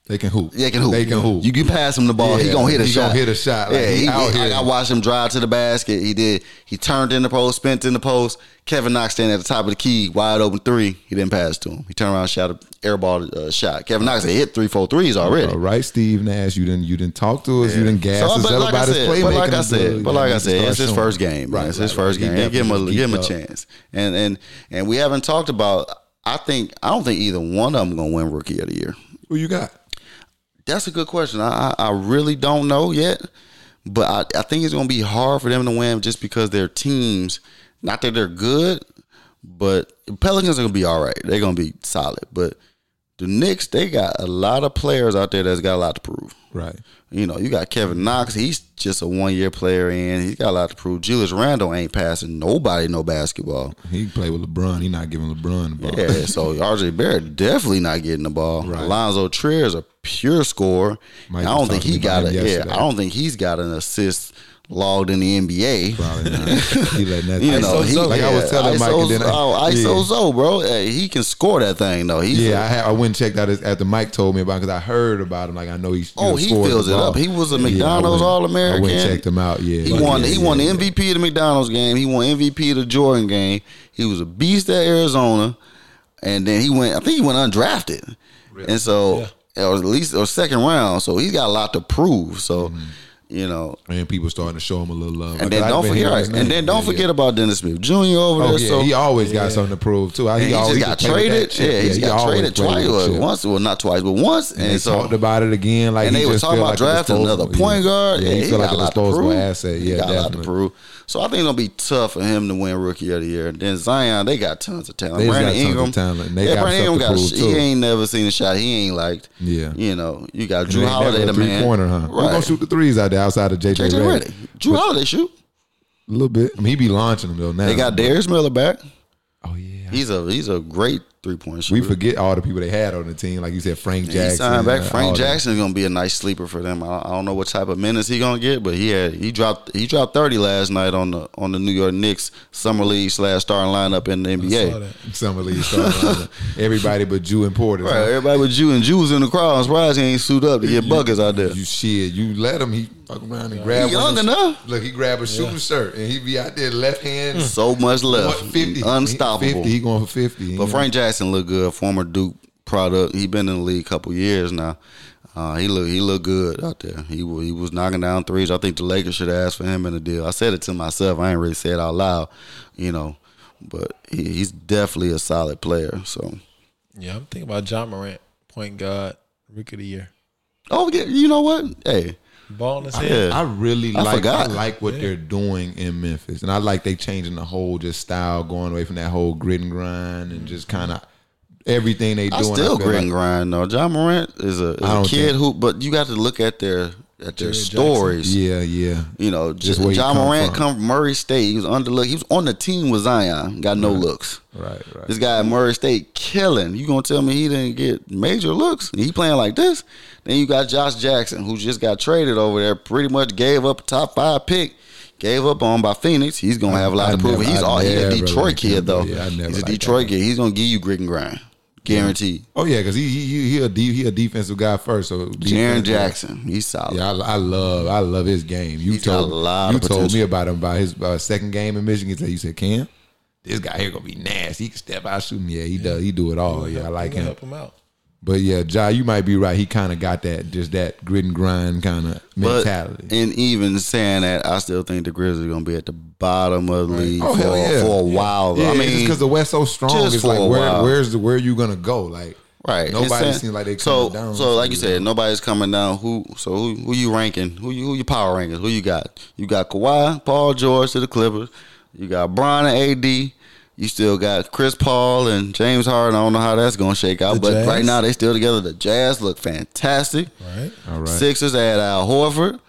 They can hoop. They can hoop. They can hoop. You can pass him the ball. he gonna hit a he shot. gonna hit a shot. Like, yeah, he he, out here. I watched him drive to the basket. He did. He turned in the post, spent in the post. Kevin Knox standing at the top of the key, wide open three. He didn't pass to him. He turned around, shot a airball uh, shot. Kevin Knox had hit three, four threes already. All right, Steve Nash. You didn't you didn't talk to us. You didn't gas So, us up I about his playmaking. but like I said, but like I said, it's his first game. Right, it's his first. Game. Give him a give him a chance. And and and we haven't talked about. I think I don't think either one of them gonna win Rookie of the Year. Who you got? That's a good question. I I, really don't know yet, but I, I think it's gonna be hard for them to win just because their teams. Not that they're good, but Pelicans are gonna be all right. They're gonna be solid. But the Knicks, they got a lot of players out there that's got a lot to prove. Right. You know, you got Kevin Knox. He's just a one year player, and he's got a lot to prove. Julius Randle ain't passing nobody no basketball. He play with LeBron. He not giving LeBron the ball. Yeah, so RJ Barrett definitely not getting the ball. Right. Allonzo Trier is a pure scorer. I don't think he got a yeah. I don't think he's got an assist logged in the NBA. Probably not. he letting that. You know, ISO he, Zoe. like I was telling ISO, Mike, and then I, oh, ISO yeah. Zoe, bro. Hey, he can score that thing though. He's Yeah, a- I, had, I went and checked out his, after Mike told me about because I heard about him. Like I know he's you Oh, know, he fills it up. He was a McDonald's went- All-American. I went and checked him out. Yeah, He But won. yeah, he yeah, won the yeah. MVP of the McDonald's game. He won MVP of the Jordan game. He was a beast at Arizona, and then he went. I think he went undrafted, and so or at least or second round. So he's got a lot to prove. So Mm-hmm. You know. And people starting to show him a little love. And Like, then don't forget, right, and then don't Yeah, forget yeah. about Dennis Smith Jr. over Oh there. yeah, so he always got something to prove too. And he, always just got play with that traded. Yeah, he just got traded twice. Or once, well, not twice, but once. And, And they so talked about it again. Like and he they were talking about like drafting another point guard. Yeah, he feel like got a lot to disposable prove. asset. He Yeah, got a lot to prove. So I think it's gonna be tough for him to win Rookie of the Year. And then Zion, they got tons of talent. They Brandon got Ingram, talent, they yeah, got Brandon Ingram got. He ain't never seen a shot he ain't liked. Yeah. you know, you got Jrue Holiday, the man. pointer, huh? Who gonna shoot the threes out there outside of JJ, JJ? Redick. Jrue Holiday shoot. A little bit. I mean, he be launching them though. Now They got Darius Miller back. Oh yeah. He's a he's a great three point shooter. we forget all the people they had on the team. Like you said, Frank He Jackson. signed back. Frank all. Jackson is gonna be a nice sleeper for them. I, I don't know what type of minutes he gonna get, but he had he dropped he dropped thirty last night on the on the New York Knicks summer league slash starting lineup in the Saw NBA. that. Some of these starting everybody but Jew and Porter. Right, everybody but Jew and Jew Jews in the crowd. I'm surprised he ain't suit up to get buckets out there. You shit, you let him. He fuck around and grab. He young of them- enough. Look, he grab a shooting shirt and he be out there left hand. So much left, 50. unstoppable. 50, he going for 50. But Frank Jackson look good. Former Duke product. He been in the league a couple years now. Uh, he look he look good out there. He he was knocking down threes. I think the Lakers should have asked for him in the deal. I said it to myself. I ain't really say it out loud, you know. But he, he's definitely a solid player. So Yeah, I'm thinking about Ja Morant, point guard, rookie of the year. oh yeah, you know what? Hey, Ball in his head. I really I like forgot. I like what they're doing in Memphis, and I like they changing the whole just style, going away from that whole grit and grind, and just mm-hmm. kind of everything they I doing. still feel grit and like- grind though. Ja Morant is a, is I a don't kid think- who, but you got to look at their at their Jaren Jackson. stories. Yeah, yeah. You know, Just J- where Ja come Morant from. come from Murray State. He was underlooked. He was on the team with Zion. Got no looks. Right, right. This guy at Murray State killing. You gonna tell me he didn't get major looks? He playing like this? Then you got Josh Jackson, who just got traded over there. Pretty much gave up a top five pick. Gave up on by Phoenix. He's gonna have a lot I to prove. never- He's I all he's a Detroit liked kid him. though. Yeah, I never he's a Detroit that. kid. He's gonna give you grit and grind, guaranteed. Oh yeah, because he he he he a, de- he a defensive guy first. So Jaren Jackson, he's solid. Yeah, I, I love I love his game. You He's got told a lot you of told me about him about his uh, second game in Michigan. You said Cam, this guy here gonna be nasty. He can step out shooting. Yeah, he does. He do it all. Yeah, I like him. Help him out. But yeah, Ja, you might be right. He kind of got that just that grit and grind kind of But mentality. and even saying that, I still think the Grizzlies are gonna be at the bottom of the league Oh, for, hell yeah. for a while. yeah, I mean, just because the West so strong. just It's for like a where while. where's the where are you gonna go? Like Right. Nobody It's- seems like they so coming down. so like you said, nobody's coming down. Who so who who you ranking? Who you who you power rankings? Who you got? You got Kawhi, Paul George to the Clippers. You got Bron and AD. You still got Chris Paul and James Harden. I don't know how that's gonna shake out, The but Jazz? right now they still together. The Jazz look fantastic. Right. all right. Sixers add Al Horford.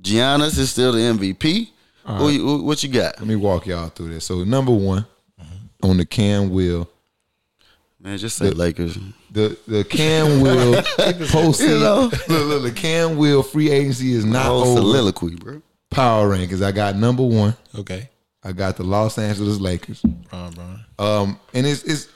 Giannis is still the MVP. Who you, who, what you got? Let me walk y'all through this. So number one on the Cam wheel, Man, just say Lakers. The the Cam will post You know? look, look, the Cam will free agency is not Whole over. soliloquy, bro. Power rankings. I got number one. Okay. I got the Los Angeles Lakers. Um, and it's it's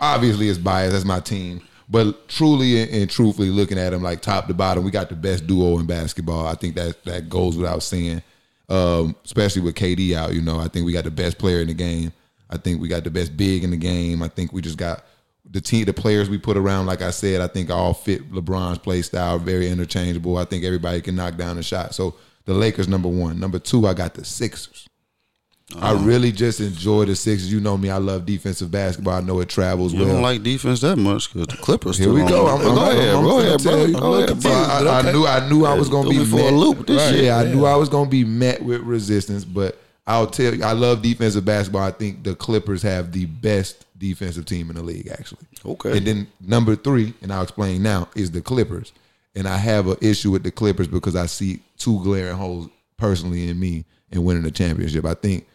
obviously it's biased. That's my team. But truly and, and truthfully, looking at them like top to bottom, we got the best duo in basketball. I think that that goes without saying. Um, especially with KD out, you know, I think we got the best player in the game. I think we got the best big in the game. I think we just got the team, the players we put around. Like I said, I think all fit LeBron's play style, very interchangeable. I think everybody can knock down a shot. So the Lakers number one. Number two, I got the Sixers. I uh-huh. really just enjoy the Sixers. You know me, I love defensive basketball. I know it travels You well. don't like defense that much because the Clippers. Here we go. I'm, go I'm- ahead, I'm go ahead, bro. you. Go ahead, Bro, I, bro. I knew I knew I was gonna be for a loop this shit. Yeah, I knew I was gonna be met with resistance, but I'll tell you, I love defensive basketball. I think the Clippers have the best defensive team in the league, actually. Okay. And then number three, and I'll explain now, is the Clippers. And I have an issue with the Clippers because I see two glaring holes personally in me in winning the championship. I think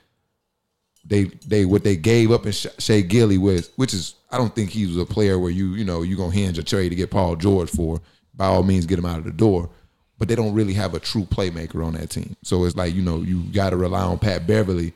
they they what they gave up in Sha- Shai Gilly was, which is I don't think he was a player where you you know you gonna hinge a trade to get Paul George for. By all means, get him out of the door. But they don't really have a true playmaker on that team. So it's like you know you got to rely on Pat Beverley,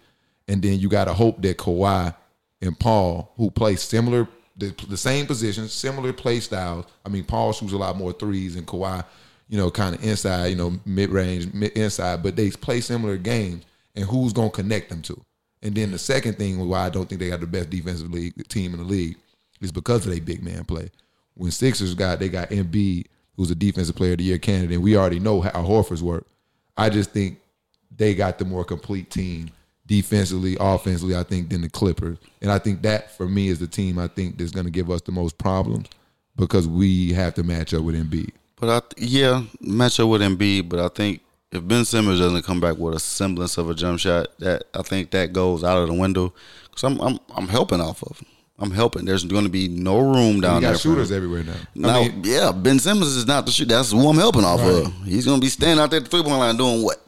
and then you got to hope that Kawhi and Paul, who play similar the, the same positions, similar play styles. I mean, Paul shoots a lot more threes, and Kawhi, you know, kind of inside, you know, mid range, mid inside. But they play similar games, and who's gonna connect them to? And then the second thing why I don't think they got the best defensive league team in the league is because of their big man play. When Sixers got they got Embiid, who's a defensive player of the year candidate, and we already know how Horford's work. I just think they got the more complete team defensively, offensively, I think, than the Clippers. And I think that for me is the team I think that's gonna give us the most problems because we have to match up with Embiid. But I th- yeah, match up with Embiid. But I think if Ben Simmons doesn't come back with a semblance of a jump shot, that I think that goes out of the window. Because I'm I'm I'm helping off of. him. I'm helping. There's going to be no room down there. got for shooters everywhere now. Now, I mean, yeah, Ben Simmons is not the shoot. That's who I'm helping off of. He's going to be standing out there at the three point line doing what?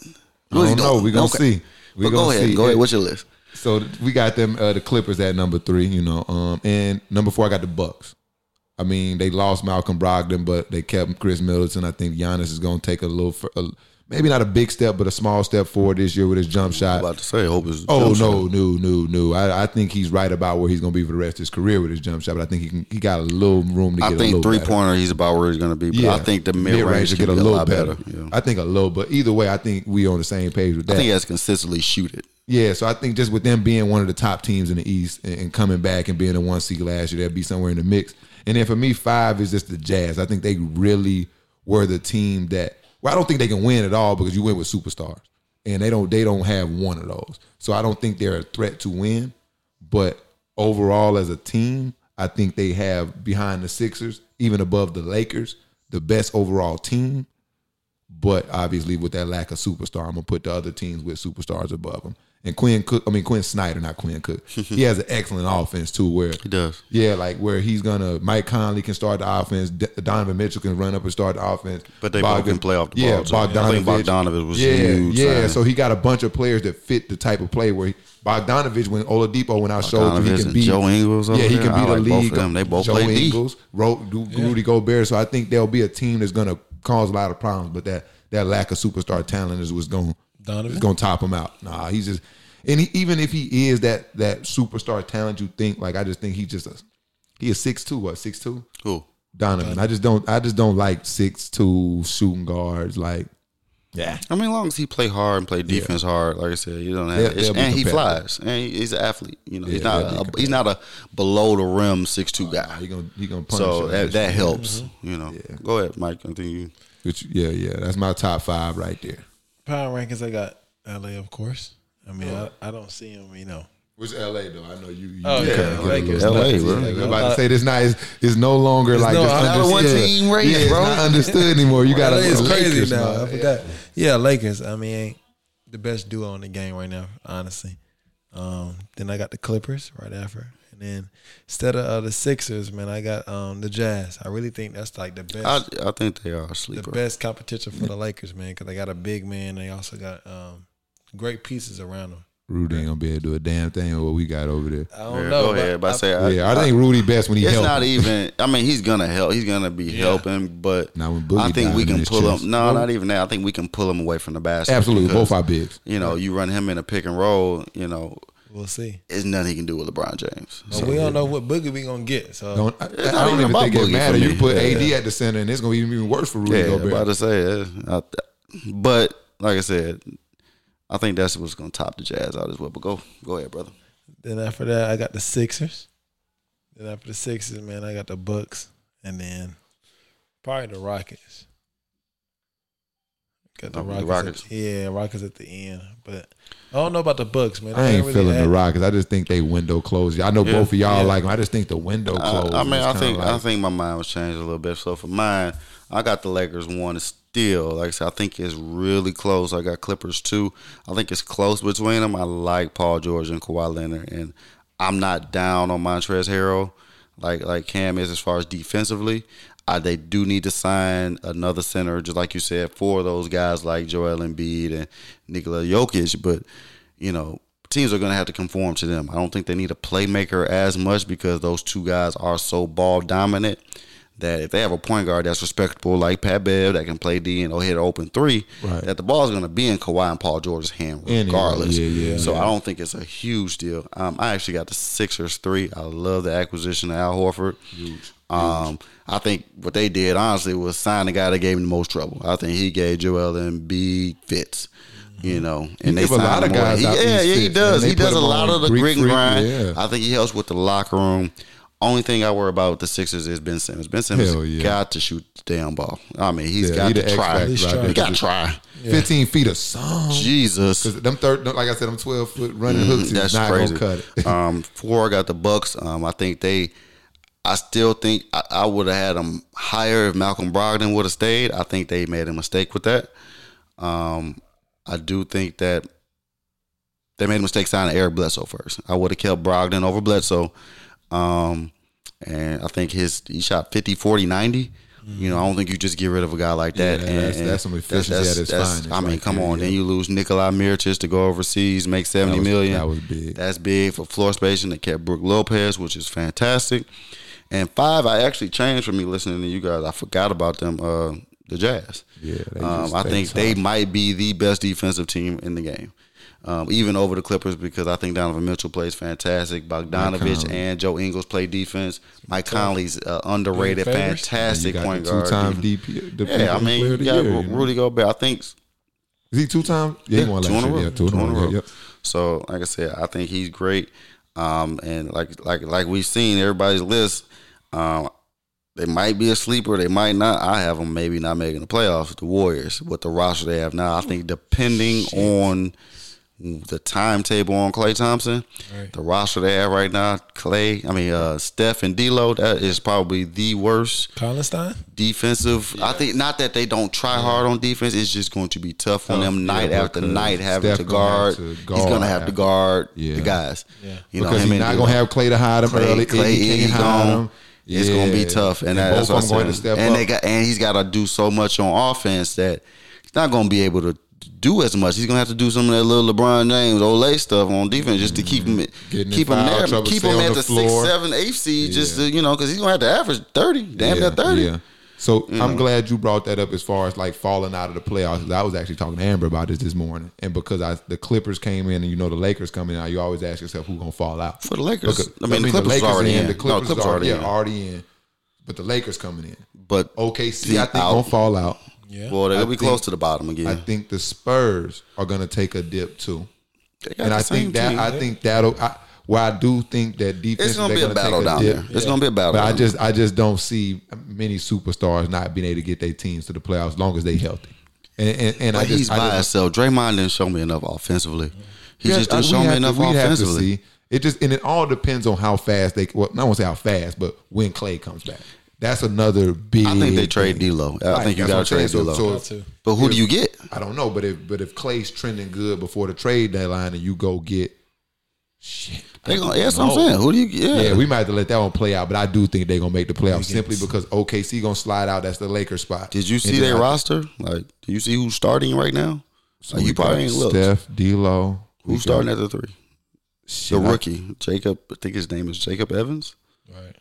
What I don't know. doing? We gonna see. We but go ahead. see. Go ahead. What's your list? So we got them uh, the Clippers at number three, you know, um, and number four I got the Bucks. I mean, they lost Malcolm Brogdon, but they kept Khris Middleton. I think Giannis is going to take a little, fur- a, maybe not a big step, but a small step forward this year with his jump shot. about to say, hope it's Oh no, shot. no, no, no! I, I think he's right about where he's going to be for the rest of his career with his jump shot. But I think he can, he got a little room to get. I a think little three pointer. He's about where he's going to be. But I think the mid range get a little better. better. Yeah. I think a little, but either way, I think we on the same page with that. I think he has consistently shoot it. Yeah, so I think just with them being one of the top teams in the East and, and coming back and being a one seed last year, they'll be somewhere in the mix. And then for me, five is just the Jazz. I think they really were the team that. Well, I don't think they can win at all because you win with superstars, and they don't. They don't have one of those. So I don't think they're a threat to win. But overall, as a team, I think they have behind the Sixers, even above the Lakers, the best overall team. But obviously, with that lack of superstar, I'm gonna put the other teams with superstars above them. And Quinn Cook, I mean Quinn Snyder, not Quinn Cook. he has an excellent offense too. Where He does. yeah, like where he's gonna Mike Conley can start the offense, D- Donovan Mitchell can run up and start the offense. But they both can play off the yeah, ball, too. I Bogdanovich. think Bogdanovich was yeah, huge Yeah, signing. so he got a bunch of players that fit the type of play where he, Bogdanovich, when Oladipo went out, showed you he can beat Joe Ingles Yeah, he can I beat the like both of league. them. They both Joe play. Ingles, Ro, Ru- Rudy Gobert. So I think there'll be a team that's gonna cause a lot of problems, but that that lack of superstar talent is what's going Donovan? is going to top him out. Nah, he's just and he, even if he is that that superstar talent, you think like I just think he's just a he is six two what six two Cool. Donovan. I just don't I just don't like six two shooting guards like yeah. I mean, as long as he play hard and play defense hard, like I said, you don't have. They'll- they'll and he flies, and he- he's an athlete. You know, he's not. A, he's not a below the rim six two guy. He gonna he gonna punish So us that, this that year. helps. Mm-hmm. You know. Go ahead, Mike. Continue. Which, yeah, yeah, that's my top five right there. Power rankings, I got LA, of course. I mean, I, I don't see him, you know. Which LA though? I know you. you Oh, yeah, kinda Lakers. LA, Yeah, bro. I'm about to say this night is, is no longer like no- just not a understood. one-team race, yeah, it's bro. not understood anymore. You got to LA is crazy Lakers now. now. I forgot. Yeah, Lakers. I mean, ain't the best duo in the game right now, honestly. Um, then I got the Clippers right after, and then instead of uh, the Sixers, man, I got um, the Jazz. I really think that's like the best. I I think they are a the best competition for the Lakers, man, because they got a big man. They also got um, great pieces around them. Rudy ain't gonna be able to do a damn thing with what we got over there. I don't Yeah, know. go ahead, but I say I, Yeah, I think Rudy best when he it's help. not even. I mean, he's gonna help. He's gonna be helping, but Not when Boogie I think we can pull chest. him. No, not even that. I think we can pull him away from the basket. Absolutely, because, both our bigs. You know, you run him in a pick and roll. You know, We'll see. there's nothing he can do with LeBron James. But we don't know what boogie we gonna get. So Don't, I, I not don't even even think it matters. You me. put Yeah. AD at the center, and it's gonna be even worse for Rudy Yeah, Gobert. about to say. I- But like I said, I think that's what's gonna top the Jazz out as well. But go, go ahead, brother. then after that, I got the Sixers. Then after the Sixers, man, I got the Bucks, and then probably the Rockets. Got the the Rockets. Rockets. At, yeah, Rockets at the end, but I don't know about the Bucks, man. I ain't really feeling the add- Rockets. I just think they window closed. I know Yeah. both of y'all Yeah. like them. I just think the window closed. I, I mean, I kinda think I think my mind was changed a little bit. So for mine, I got the Lakers one. It's still like I said. I think it's really close. I got Clippers two. I think it's close between them. I like Paul George and Kawhi Leonard, and I'm not down on Montrezl Harrell like like Cam is as far as defensively. I, they do need to sign another center, just like you said, for those guys like Joel Embiid and Nikola Jokic. But you know, teams are going to have to conform to them. I don't think they need a playmaker as much because those two guys are so ball dominant that if they have a point guard that's respectable like Pat Bev that can play D and oh hit an open three, Right. that the ball is going to be in Kawhi and Paul George's hand regardless. yeah, yeah, so yeah. I don't think it's a huge deal. Um, I actually got the Sixers three. I love the acquisition of Al Horford. Um, I think what they did honestly was sign the guy that gave him the most trouble. I think he gave Joel Embiid fits. You know, and they give a lot of guys He- yeah, yeah, he does. He does a lot of the grit and grind. yeah. I think he helps with the locker room. Only thing I worry about with the Sixers is Ben Simmons. Ben Simmons yeah. got to shoot the damn ball. I mean, he's Yeah, got he to try. Right He got to try. 15 feet of song. Jesus. Because them third, like I said, them 12 foot running hooks Mm, That's not crazy. gonna cut it. um, four, I got the Bucks. Um, I think they. I still think I, I would have had them higher if Malcolm Brogdon would have stayed. I think they made a mistake with that. Um, I do think that they made a mistake signing Eric Bledsoe first. I would have kept Brogdon over Bledsoe. Um, and I think his he shot 50, 40, 90. You know, I don't think you just get rid of a guy like that. Yeah, and, that's- and that's some efficiency at its finest I mean, right come there, on. yeah. Then you lose Nikola Mirotic to go overseas, make That was, million. that was big. That's big for floor spacing. They kept Brook Lopez, which is fantastic. And five, I actually changed for me listening to you guys. I forgot about them, uh, the Jazz. Yeah, um, I think they might be the best defensive team in the game, um, even over the Clippers because I think Donovan Mitchell plays fantastic. Bogdanovich and Joe Ingles play defense. Mike Conley's uh, underrated, fantastic point guard. two-time Defense- DP. Yeah, I mean, you got year, Ru- you know? Rudy Gobert. I think Is he two times? Yeah, he won two last in a year. row. Yeah, two in a row. row. Yep. So, like I said, I think he's great. Um, and like like like we've seen everybody's list, um, they might be a sleeper, they might not. I have them maybe not making the playoffs. The Warriors with the roster they have now, I think depending on the timetable on Klay Thompson, Right. the roster they have right now, Klay, I mean uh, Steph and D'Lo, that is probably the worst Cauley-Stein? defensive. I think not that they don't try hard on defense. It's just going to be tough on Tough, them yeah, night after night having to gonna guard. He's gonna have to guard Yeah. the guys. Yeah. You know because he's not gonna have Klay to hide him Klay, early. Klay, he he can't hide gone. him. It's gonna be tough, and, both that's what I'm going to step And up. they got, and he's got to do so much on offense that he's not gonna be able to do as much. He's gonna have to do some of that little LeBron James, Olay stuff on defense just to keep him, Getting keep him there, keep him at the the, six, seven, eighth seed, just to, you know, because he's gonna have to average thirty, damn yeah, near thirty. Yeah. So I'm glad you brought that up as far as like falling out of the playoffs. I was actually talking to Amber about this this morning, and because I the Clippers came in, and you know the Lakers coming out, you always ask yourself who's gonna fall out For the Lakers, Because- I mean, the Clippers already in. The No, Clippers, Clippers are, already yeah, in. already in, but the Lakers coming in. But OKC, I think out. gonna fall out. Yeah. well, they'll I be think- close to the bottom again. I think the Spurs are gonna take a dip too, They got and the I same think that team. I think that'll. I, well, I do think that defense. It's gonna they're be a battle take down dip. there. It's gonna be a battle. But I down just I just don't see many superstars not being able to get their teams to the playoffs as long as they healthy. And and, and I just he's I by just, himself. Draymond didn't show me enough offensively. He Yeah, just didn't we show me have to- enough we'd have to offensively. see. It just and it all depends on how fast they. Well, I won't say how fast, but when Klay comes back, that's another big. I think they trade. D'Lo. I Right, think you got to trade. D'Lo. So- Got but who do you get? I don't know, but if but if Klay's trending good before the trade deadline, and you go get shit, They gonna, yeah, that's what I'm saying. Who do you? Yeah, Yeah, we might have to let that one play out, but I do think they're gonna make the playoffs simply because OKC gonna slide out. That's the Lakers spot. Did you see their roster? Like, do you see who's starting right now? Like, you probably got ain't looked. Steph, D'Lo, Who's starting at the three? Shit, The I- rookie, Jacob. I think his name is Jacob Evans, Right.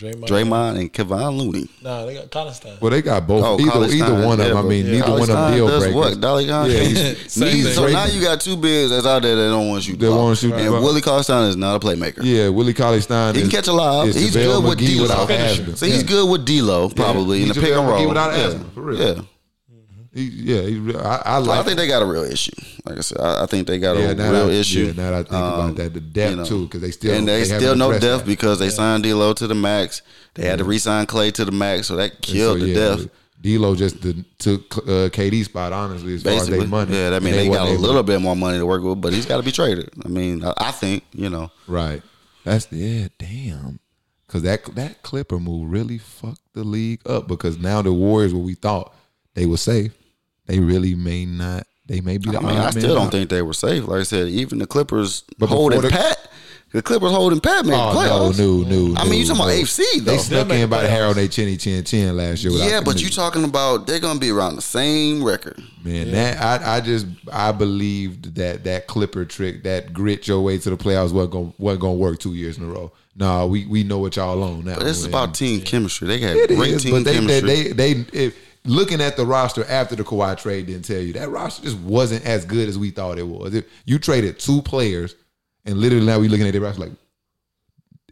Draymond. Draymond, and Kevon Looney. Nah, they got Cauley-Stein. Well, they got both. Oh, either either Stein, one of yeah, them. I mean, yeah. neither College one of them deal does breakers. What? Dolly Gun? Yeah, Same Neither- thing. so now you got two bigs that's out there that don't want to shoot. They the wanna shoot And ball. Willie Cauley-Stein is not a playmaker. Yeah, Willie Cauley Stein. He can catch a lob. is He's good with McGee D-Lo. without Finisher. So he's good with D'Lo probably in the pick and roll. without yeah. asthma, for real. Yeah. He, yeah, he, I, I like. I think they got a real issue. Like I said, I, I think they got yeah, a real that, issue. Yeah, now that I think Um, about that, the depth you know. too, because they still and they, haven't still no depth that. because they signed D'Lo to the max. They had to re-sign Klay to the max, so that killed so, the yeah, depth. D'Lo just the, took uh, KD spot honestly as far as Basically, they money. yeah. That And mean they, wasn't got a little bit more money to work with, but he's got to be traded. I mean, I, I think you know. Right. That's yeah. Damn. Because that that Clipper move really fucked the league up. Because now the Warriors, what we thought they were safe, they really may not. They may be the. I mean, I still don't out. think they were safe. Like I said, even the Clippers But holding the- Pat. The Clippers holding Pat made Oh playoffs. no, no, no. I mean, you no, talking about no. AFC though? They snuck in by the playoffs. hair on their chinny chin chin last year. yeah, but you niggas. talking about they're gonna be around the same record. Man, that I, I just I believed that that Clipper trick, that grit your way to the playoffs wasn't gonna wasn't gonna work two years in a row. No, we we know what y'all on now. But this is about team chemistry. They got It great is, team but they, they chemistry. they they if, looking at the roster after the Kawhi trade didn't tell you that roster just wasn't as good as we thought it was. If you traded two players, and literally now we're looking at their roster like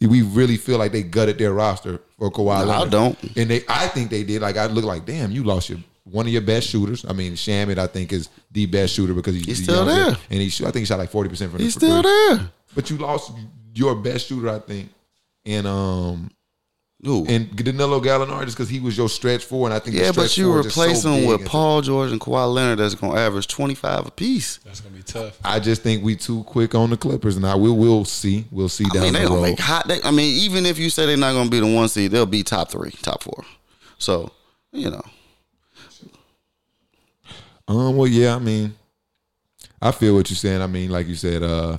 we really feel like they gutted their roster for Kawhi. No, I don't. and they I think they did. Like I look like damn, you lost your one of your best shooters. I mean, Shamet I think is the best shooter because he's, He's still there. and he I think he shot like forty percent from He's the still there. But you lost your best shooter, I think, and um Who? and Danilo Gallinari just because he was your stretch four, and I think yeah, stretch but you four is so replace him with Paul George and Kawhi Leonard that's gonna average twenty five apiece. That's gonna be tough. I just think we too quick on the Clippers, and I will we'll see, we'll see I down mean, they the road. make hot. They, I mean, even if you say they're not gonna be the one seed, they'll be top three, top four. So you know, Um, well, yeah, I mean, I feel what you're saying. I mean, like you said, uh,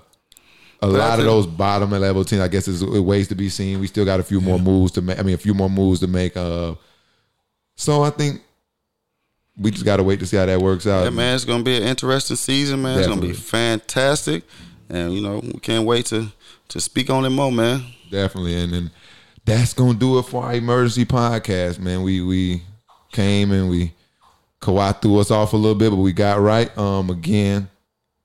a I lot of those bottom and level teams, I guess, is ways to be seen. We still got a few more moves to make. I mean, a few more moves to make. Uh, so I think we just got to wait to see how that works out. yeah, man, it's gonna be an interesting season, man. It's gonna be fantastic, and you know, we can't wait to to speak on it more, man. Definitely, and then that's gonna do it for our emergency podcast, man. We we came and we Kawhi threw us off a little bit, but we got right. Um, again,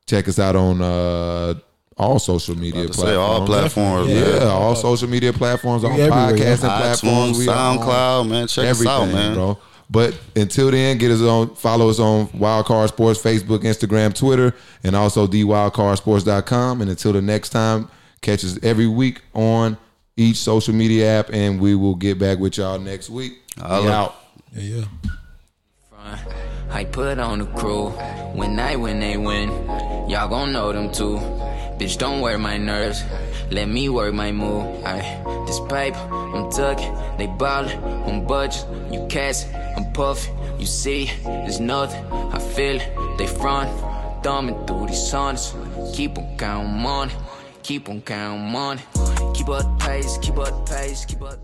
check us out on uh all social media To platforms. say all platforms, Yeah, man. all social media platforms, all everywhere, podcasting yeah. platforms, we are on SoundCloud, man. Check us out, man. bro. But until then, get us on, follow us on Wildcard Sports, Facebook, Instagram, Twitter, and also thewildcardsports.com. And until the next time, catch us every week on each social media app, and we will get back with y'all next week. We Holla. out. Yeah, yeah. front. I put on the crew. When I win, they win. Y'all gon' know them too. Bitch, don't worry my nerves. Let me work my move. I this pipe, I'm tucking. They on budget. You cats, I'm puffin'. You see, there's nothing. I feel it. They front, thumbing through these sonnets. Keep on counting money. Keep on counting money. Keep up pace. Keep up pace. Keep up.